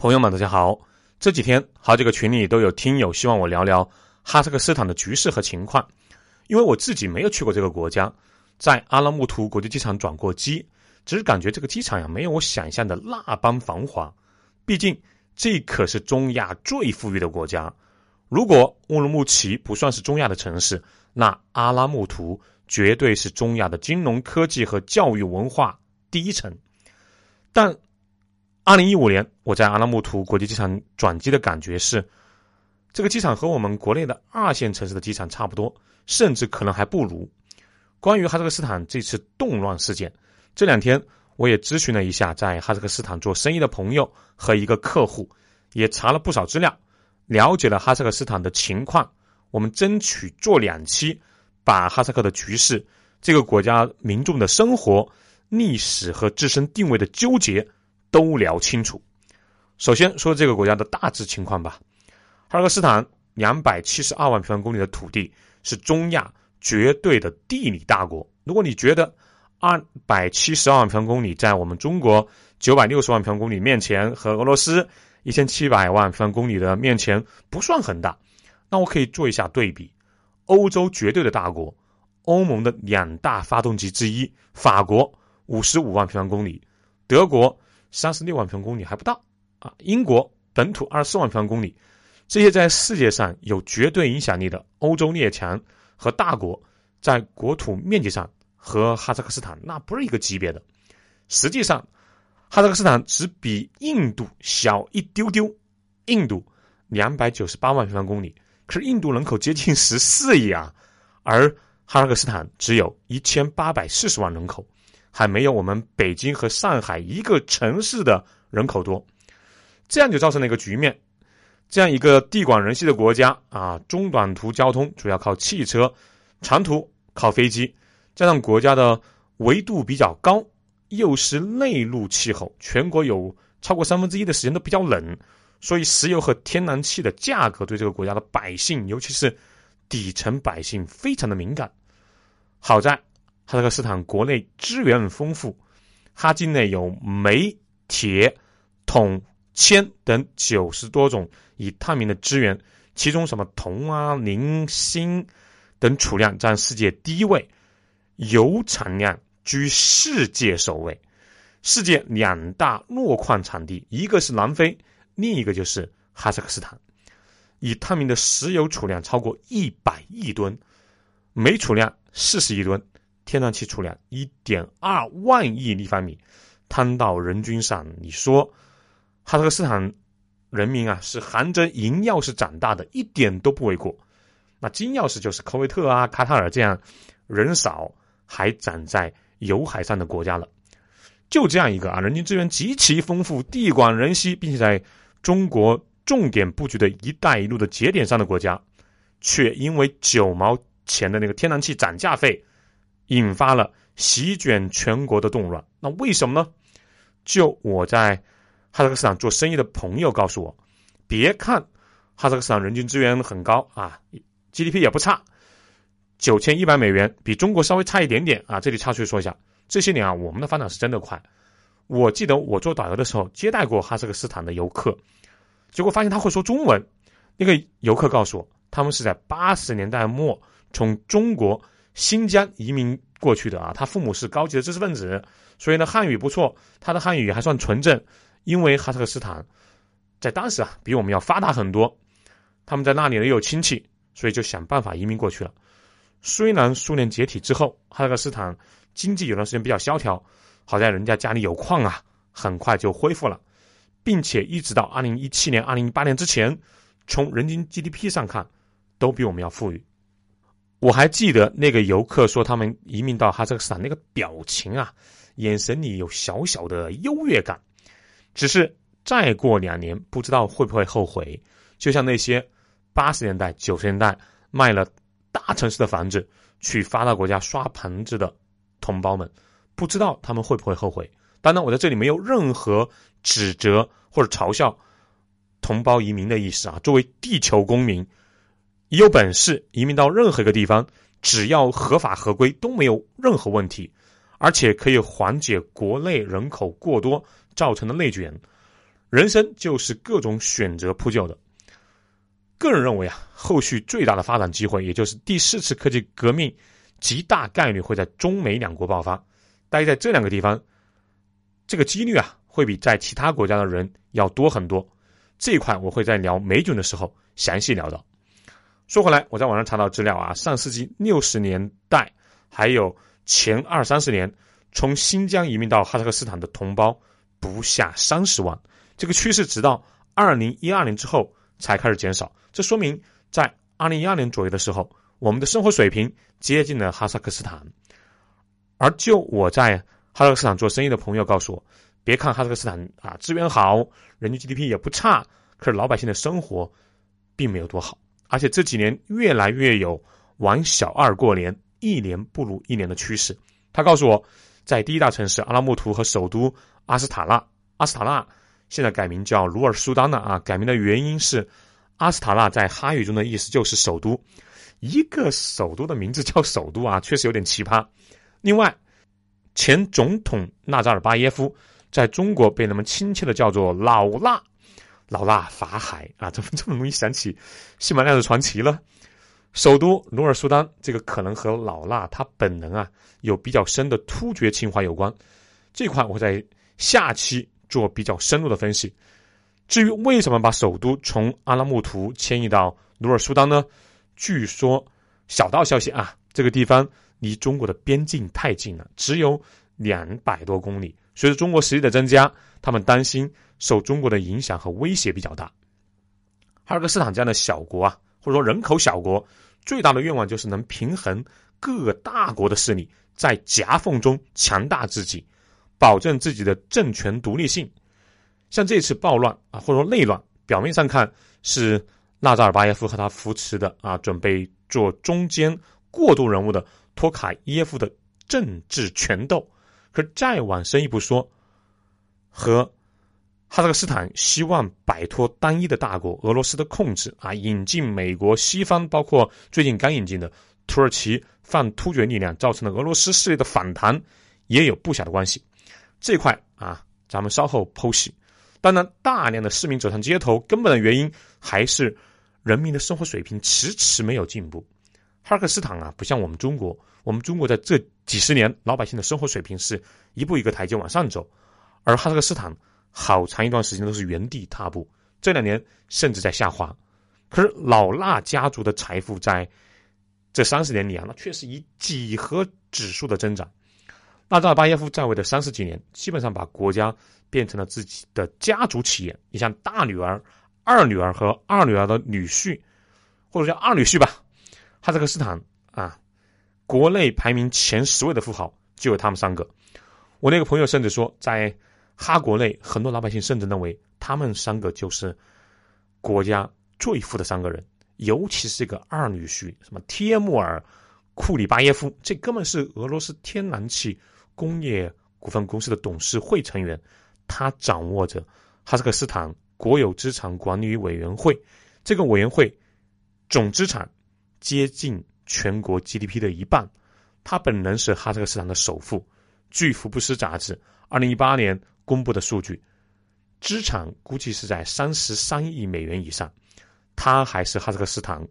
朋友们，大家好！这几天好几个群里都有听友希望我聊聊哈萨克斯坦的局势和情况，因为我自己没有去过这个国家，在阿拉木图国际机场转过机，只是感觉这个机场呀没有我想象的那般繁华。毕竟这可是中亚最富裕的国家，如果乌鲁木齐不算是中亚的城市，那阿拉木图绝对是中亚的金融科技和教育文化第一城。但二零一五年，我在阿拉木图国际机场转机的感觉是，这个机场和我们国内的二线城市的机场差不多，甚至可能还不如。关于哈萨克斯坦这次动乱事件，这两天我也咨询了一下在哈萨克斯坦做生意的朋友和一个客户，也查了不少资料，了解了哈萨克斯坦的情况。我们争取做两期，把哈萨克的局势、这个国家民众的生活、历史和自身定位的纠结。都聊清楚。首先说这个国家的大致情况吧。哈萨克斯坦两百七十二万平方公里的土地，是中亚绝对的地理大国。如果你觉得二百七十二万平方公里在我们中国九百六十万平方公里面前和俄罗斯一千七百万平方公里的面前不算很大，那我可以做一下对比。欧洲绝对的大国，欧盟的两大发动机之一，法国五十五万平方公里，德国。三十六万平方公里还不到啊！英国本土二十四万平方公里，这些在世界上有绝对影响力的欧洲列强和大国，在国土面积上和哈萨克斯坦那不是一个级别的。实际上，哈萨克斯坦只比印度小一丢丢。印度两百九十八万平方公里，可是印度人口接近十四亿啊，而哈萨克斯坦只有一千八百四十万人口。还没有我们北京和上海一个城市的人口多，这样就造成了一个局面：这样一个地广人稀的国家啊，中短途交通主要靠汽车，长途靠飞机，加上国家的纬度比较高，又是内陆气候，全国有超过三分之一的时间都比较冷，所以石油和天然气的价格对这个国家的百姓，尤其是底层百姓非常的敏感。好在。哈萨克斯坦国内资源丰富，哈境内有煤、铁、铜、铅等九十多种已探明的资源，其中什么铜啊、磷、锌等储量占世界第一位，油产量居世界首位。世界两大铬矿产地，一个是南非，另一个就是哈萨克斯坦，已探明的石油储量超过一百亿吨，煤储量四十亿吨。天然气储量一点二万亿立方米，摊到人均上，你说哈萨克斯坦人民啊是含着银钥匙长大的，一点都不为过。那金钥匙就是科威特啊、卡塔尔这样人少还长在油海上的国家了。就这样一个啊，人均资源极其丰富、地广人稀，并且在中国重点布局的一带一路的节点上的国家，却因为九毛钱的那个天然气涨价费。引发了席卷全国的动乱。那为什么呢？就我在哈萨克斯坦做生意的朋友告诉我，别看哈萨克斯坦人均资源很高啊，GDP 也不差，九千一百美元，比中国稍微差一点点啊。这里插出去说一下，这些年啊，我们的发展是真的快。我记得我做导游的时候接待过哈萨克斯坦的游客，结果发现他会说中文。那个游客告诉我，他们是在八十年代末从中国。新疆移民过去的啊，他父母是高级的知识分子，所以呢汉语不错，他的汉语还算纯正。因为哈萨克斯坦在当时啊比我们要发达很多，他们在那里呢有亲戚，所以就想办法移民过去了。虽然苏联解体之后，哈萨克斯坦经济有段时间比较萧条，好在人家家里有矿啊，很快就恢复了，并且一直到二零一七年、二零一八年之前，从人均 GDP 上看，都比我们要富裕。我还记得那个游客说，他们移民到哈萨克斯坦那个表情啊，眼神里有小小的优越感。只是再过两年，不知道会不会后悔。就像那些八十年代、九十年代卖了大城市的房子去发达国家刷盘子的同胞们，不知道他们会不会后悔。当然，我在这里没有任何指责或者嘲笑同胞移民的意思啊。作为地球公民。有本事移民到任何一个地方，只要合法合规都没有任何问题，而且可以缓解国内人口过多造成的内卷。人生就是各种选择铺就的。个人认为啊，后续最大的发展机会，也就是第四次科技革命，极大概率会在中美两国爆发。待在这两个地方，这个几率啊，会比在其他国家的人要多很多。这一块我会在聊美军的时候详细聊到。说回来，我在网上查到资料啊，上世纪六十年代还有前二三十年，从新疆移民到哈萨克斯坦的同胞不下三十万。这个趋势直到二零一二年之后才开始减少。这说明在二零一二年左右的时候，我们的生活水平接近了哈萨克斯坦。而就我在哈萨克斯坦做生意的朋友告诉我。别看哈萨克斯坦啊资源好，人均 GDP 也不差，可是老百姓的生活并没有多好，而且这几年越来越有玩小二过年，一年不如一年的趋势。他告诉我，在第一大城市阿拉木图和首都阿斯塔纳，阿斯塔纳现在改名叫努尔苏丹了啊。改名的原因是阿斯塔纳在哈语中的意思就是首都，一个首都的名字叫首都啊，确实有点奇葩。另外，前总统纳扎尔巴耶夫。在中国被人们亲切的叫做老衲，老衲法海啊，怎么这么容易想起喜马拉雅的传奇了？首都努尔苏丹，这个可能和老衲他本人啊有比较深的突厥情怀有关。这块我在下期做比较深入的分析。至于为什么把首都从阿拉木图迁移到努尔苏丹呢？据说小道消息啊，这个地方离中国的边境太近了，只有两百多公里。随着中国实力的增加，他们担心受中国的影响和威胁比较大。哈萨克斯坦这样的小国啊，或者说人口小国，最大的愿望就是能平衡各大国的势力，在夹缝中强大自己，保证自己的政权独立性。像这次暴乱啊，或者说内乱，表面上看是纳扎尔巴耶夫和他扶持的啊，准备做中间过渡人物的托卡耶夫的政治权斗。可再往深一步说，和哈萨克斯坦希望摆脱单一的大国俄罗斯的控制啊，引进美国西方，包括最近刚引进的土耳其泛突厥力量，造成的俄罗斯势力的反弹，也有不小的关系。这块啊，咱们稍后剖析。当然，大量的市民走上街头，根本的原因还是人民的生活水平迟迟没有进步。哈萨克斯坦啊，不像我们中国。我们中国在这几十年，老百姓的生活水平是一步一个台阶往上走，而哈萨克斯坦好长一段时间都是原地踏步，这两年甚至在下滑。可是老衲家族的财富在这三十年里啊，那确实以几何指数的增长。纳扎尔巴耶夫在位的三十几年，基本上把国家变成了自己的家族企业。你像大女儿、二女儿和二女儿的女婿，或者叫二女婿吧，哈萨克斯坦啊。国内排名前十位的富豪就有他们三个。我那个朋友甚至说，在哈国内，很多老百姓甚至认为他们三个就是国家最富的三个人。尤其是这个二女婿，什么帖木尔·库里巴耶夫，这哥们是俄罗斯天然气工业股份公司的董事会成员，他掌握着哈萨克斯坦国有资产管理委员会，这个委员会总资产接近。全国 GDP 的一半，他本人是哈萨克斯坦的首富。据福布斯杂志二零一八年公布的数据，资产估计是在三十三亿美元以上。他还是哈萨克斯坦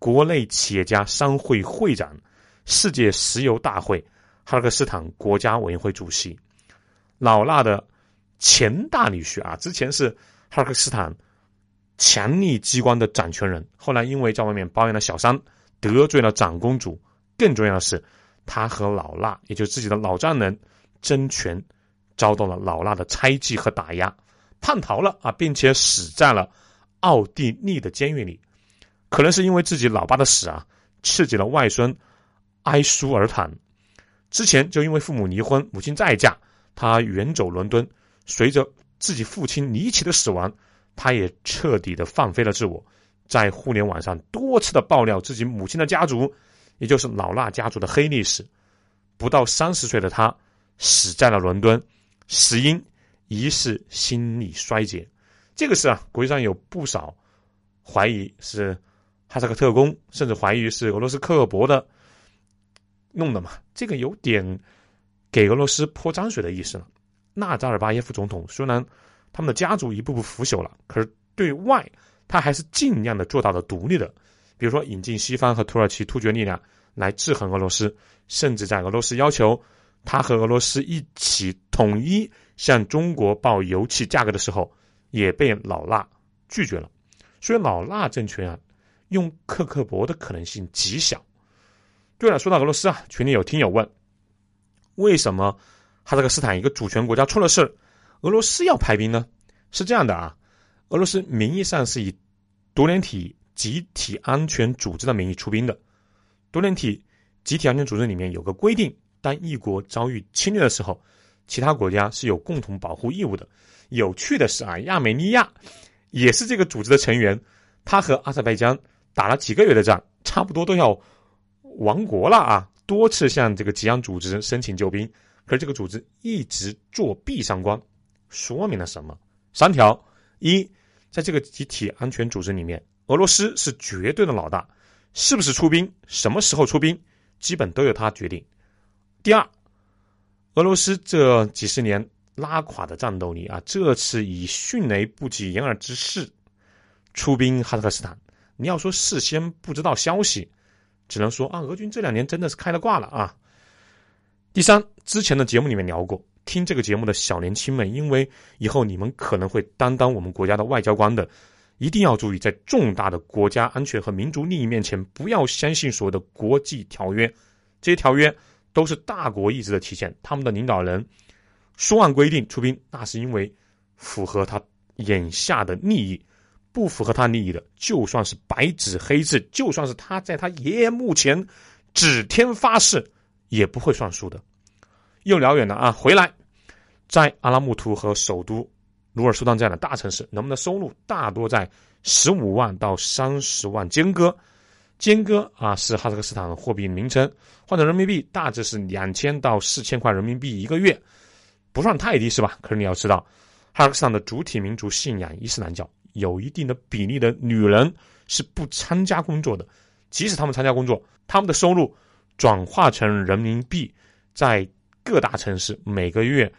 国内企业家商会会长、世界石油大会哈萨克斯坦国家委员会主席。老衲的前大女婿啊，之前是哈萨克斯坦强力机关的掌权人，后来因为在外面包养了小三。得罪了长公主，更重要的是，他和老衲，也就是自己的老丈人争权，遭到了老衲的猜忌和打压，叛逃了啊，并且死在了奥地利的监狱里。可能是因为自己老爸的死啊，刺激了外孙埃舒尔坦。之前就因为父母离婚，母亲再嫁，他远走伦敦。随着自己父亲离奇的死亡，他也彻底的放飞了自我。在互联网上多次的爆料自己母亲的家族，也就是老衲家族的黑历史。不到三十岁的他死在了伦敦，死因疑似心理衰竭。这个事啊，国际上有不少怀疑是哈萨克特工，甚至怀疑是俄罗斯克格勃的弄的嘛。这个有点给俄罗斯泼脏水的意思了。纳扎尔巴耶夫总统虽然他们的家族一步步腐朽了，可是对外他还是尽量的做到了独立的，比如说引进西方和土耳其突厥力量来制衡俄罗斯，甚至在俄罗斯要求他和俄罗斯一起统一向中国报油气价格的时候，也被老衲拒绝了。所以老衲政权啊，用克克伯的可能性极小。对了，说到俄罗斯啊，群里有听友问，为什么哈萨克斯坦一个主权国家出了事，俄罗斯要派兵呢？是这样的啊，俄罗斯名义上是以独联体集体安全组织的名义出兵的。独联体集体安全组织里面有个规定，当一国遭遇侵略的时候，其他国家是有共同保护义务的。有趣的是啊，亚美尼亚也是这个组织的成员，他和阿塞拜疆打了几个月的仗，差不多都要。亡国了啊！多次向这个吉安组织申请救兵，可是这个组织一直作壁上观，说明了什么？三条：一，在这个集体安全组织里面，俄罗斯是绝对的老大，是不是出兵，什么时候出兵，基本都由他决定。第二，俄罗斯这几十年拉垮的战斗力啊，这次以迅雷不及掩耳之势出兵哈萨克斯坦，你要说事先不知道消息。只能说啊，俄军这两年真的是开了挂了啊。第三，之前的节目里面聊过，听这个节目的小年轻们，因为以后你们可能会担当我们国家的外交官的，一定要注意，在重大的国家安全和民族利益面前，不要相信所有的国际条约，这些条约都是大国意志的体现。他们的领导人说按规定出兵，那是因为符合他眼下的利益。不符合他利益的，就算是白纸黑字，就算是他在他爷爷墓前指天发誓，也不会算数的。又聊远了啊！回来，在阿拉木图和首都努尔苏丹这样的大城市，人们的收入大多在十五万到三十万间隔。间隔啊，是哈萨克斯坦货币名称，换成人民币大致是两千到四千块人民币一个月，不算太低是吧？可是你要知道，哈萨克斯坦的主体民族信仰伊斯兰教。有一定的比例的女人是不参加工作的，即使他们参加工作，他们的收入转化成人民币，在各大城市每个月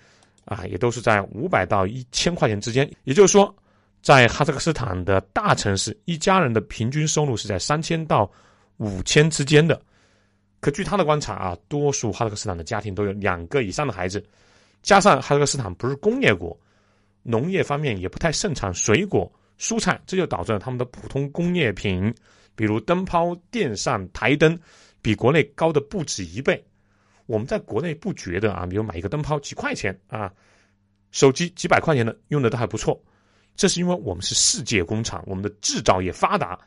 啊，也都是在五百到一千块钱之间。也就是说，在哈萨克斯坦的大城市，一家人的平均收入是在三千到五千之间的。可据他的观察啊，多数哈萨克斯坦的家庭都有两个以上的孩子，加上哈萨克斯坦不是工业国，农业方面也不太盛产水果。蔬菜，这就导致了他们的普通工业品，比如灯泡、电扇、台灯，比国内高的不止一倍。我们在国内不觉得啊，比如买一个灯泡几块钱啊，手机几百块钱的用的都还不错。这是因为我们是世界工厂，我们的制造业发达。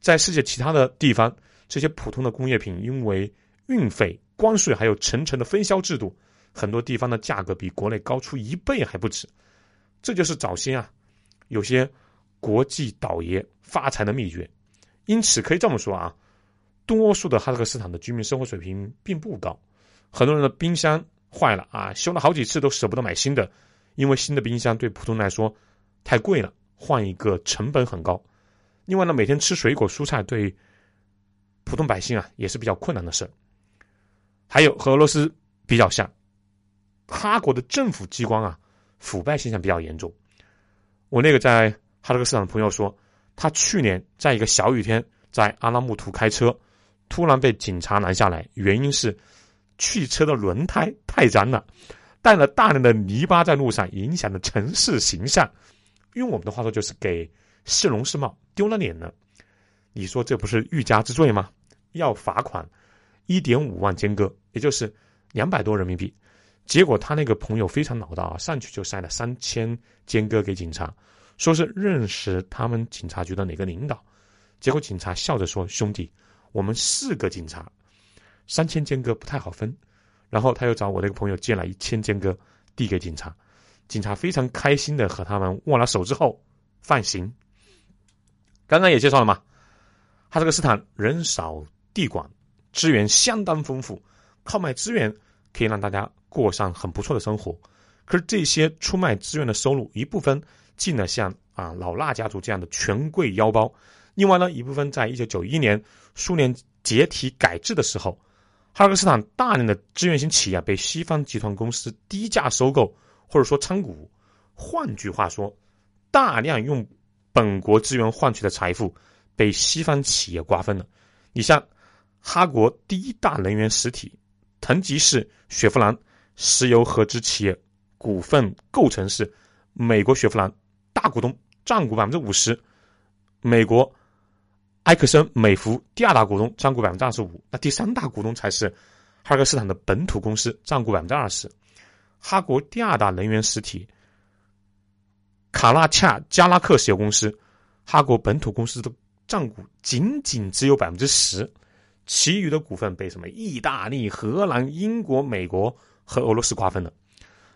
在世界其他的地方，这些普通的工业品因为运费、关税还有层层的分销制度，很多地方的价格比国内高出一倍还不止。这就是早先啊，有些。国际倒爷发财的秘诀，因此可以这么说啊，多数的哈萨克斯坦的居民生活水平并不高，很多人的冰箱坏了啊，修了好几次都舍不得买新的，因为新的冰箱对普通人来说太贵了，换一个成本很高。另外呢，每天吃水果蔬菜对普通百姓啊也是比较困难的事。还有和俄罗斯比较像，哈国的政府机关啊腐败现象比较严重。我那个在。哈萨克斯坦的朋友说，他去年在一个小雨天在阿拉木图开车，突然被警察拦下来，原因是汽车的轮胎太脏了，带了大量的泥巴在路上，影响了城市形象。用我们的话说，就是给市容市貌丢了脸了。你说这不是欲加之罪吗？要罚款一点五万间隔，也就是两百多人民币。结果他那个朋友非常老道啊，上去就塞了三千间隔给警察。说是认识他们警察局的哪个领导，结果警察笑着说：“兄弟，我们四个警察，三千间隔不太好分。”然后他又找我那个朋友借了一千间隔递给警察，警察非常开心的和他们握了手之后放行。刚刚也介绍了嘛，哈萨克斯坦人少地广，资源相当丰富，靠卖资源可以让大家过上很不错的生活。可是这些出卖资源的收入一部分。进了像啊老衲家族这样的权贵腰包，另外呢一部分在一九九一年苏联解体改制的时候，哈萨克斯坦大量的资源型企业被西方集团公司低价收购或者说参股，换句话说，大量用本国资源换取的财富被西方企业瓜分了。你像哈国第一大能源实体腾吉士雪佛兰石油合资企业股份构成是美国雪佛兰大股东占股百分之五十，美国埃克森美孚第二大股东占股百分之二十五，那第三大股东才是哈萨克斯坦的本土公司占股百分之二十。哈国第二大能源实体卡拉恰加拉克石油公司，哈国本土公司的占股仅仅只有百分之十，其余的股份被什么意大利、荷兰、英国、美国和俄罗斯瓜分了。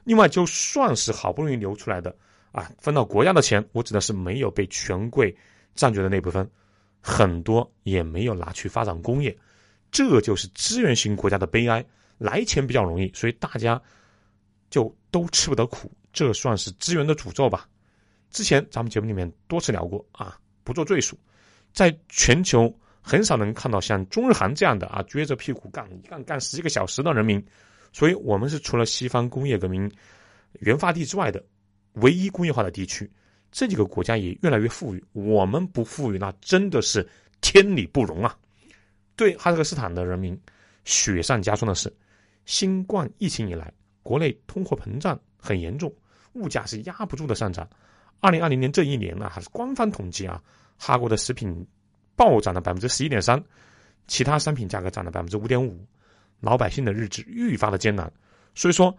另外，就算是好不容易流出来的啊，分到国家的钱，我指的是没有被权贵占据的那部分，很多也没有拿去发展工业。这就是资源型国家的悲哀，来钱比较容易，所以大家就都吃不得苦，这算是资源的诅咒吧。之前咱们节目里面多次聊过啊，不做赘述。在全球很少能看到像中日韩这样的啊，撅着屁股干一干干十几个小时的人民。所以，我们是除了西方工业革命原发地之外的唯一工业化的地区。这几个国家也越来越富裕，我们不富裕，那真的是天理不容啊！对哈萨克斯坦的人民，雪上加霜的是，新冠疫情以来，国内通货膨胀很严重，物价是压不住的上涨。二零二零年这一年呢，还是官方统计啊，哈国的食品暴涨了百分之十一点三，其他商品价格涨了百分之五点五。老百姓的日子愈发的艰难，所以说，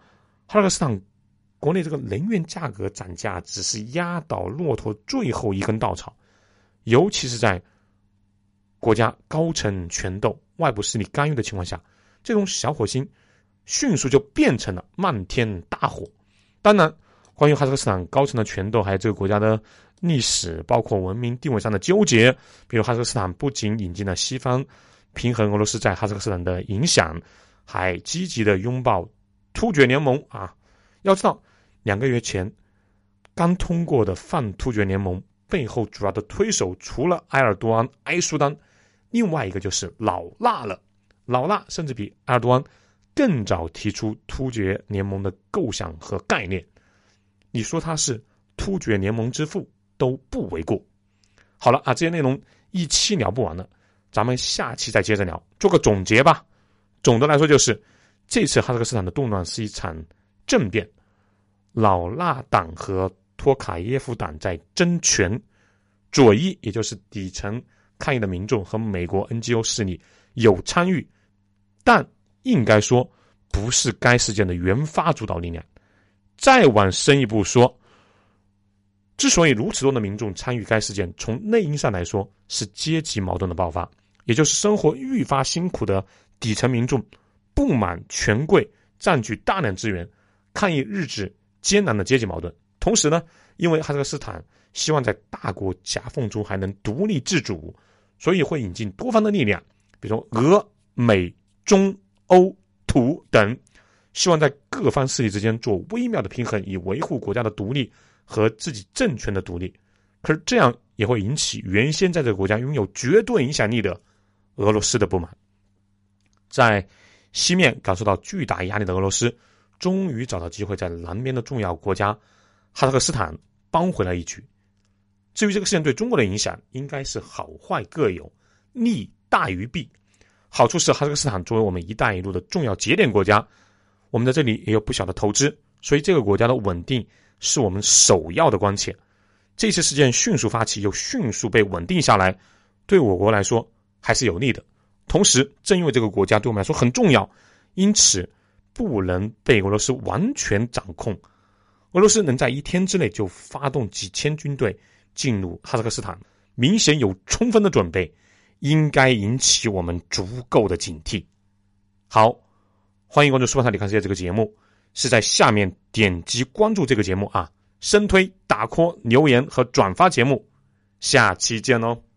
哈萨克斯坦国内这个能源价格涨价只是压倒骆驼最后一根稻草，尤其是在国家高层权斗、外部势力干预的情况下，这种小火星迅速就变成了漫天大火。当然，关于哈萨克斯坦高层的权斗，还有这个国家的历史，包括文明定位上的纠结，比如哈萨克斯坦不仅引进了西方。平衡俄罗斯在哈萨克斯坦的影响，还积极的拥抱突厥联盟啊！要知道，两个月前刚通过的泛突厥联盟背后主要的推手，除了埃尔多安、埃苏丹，另外一个就是老衲了。老衲甚至比埃尔多安更早提出突厥联盟的构想和概念。你说他是突厥联盟之父都不为过。好了啊，这些内容一期聊不完了。咱们下期再接着聊，做个总结吧。总的来说，就是这次哈萨克斯坦的动乱是一场政变，老衲党和托卡耶夫党在争权，左翼也就是底层抗议的民众和美国 NGO 势力有参与，但应该说不是该事件的原发主导力量。再往深一步说，之所以如此多的民众参与该事件，从内因上来说是阶级矛盾的爆发。也就是生活愈发辛苦的底层民众，不满权贵占据大量资源，抗议日子艰难的阶级矛盾。同时呢，因为哈萨克斯坦希望在大国夹缝中还能独立自主，所以会引进多方的力量，比如俄、美、中、欧、土等，希望在各方势力之间做微妙的平衡，以维护国家的独立和自己政权的独立。可是这样也会引起原先在这个国家拥有绝对影响力的。俄罗斯的不满，在西面感受到巨大压力的俄罗斯，终于找到机会在南边的重要国家哈萨克斯坦帮回了一局。至于这个事件对中国的影响，应该是好坏各有，利大于弊。好处是哈萨克斯坦作为我们“一带一路”的重要节点国家，我们在这里也有不小的投资，所以这个国家的稳定是我们首要的关切。这次事件迅速发起，又迅速被稳定下来，对我国来说。还是有利的，同时正因为这个国家对我们来说很重要，因此不能被俄罗斯完全掌控。俄罗斯能在一天之内就发动几千军队进入哈萨克斯坦，明显有充分的准备，应该引起我们足够的警惕。好，欢迎关注《苏巴塔里看世界》这个节目，是在下面点击关注这个节目啊，深推、打 call、留言和转发节目，下期见哦。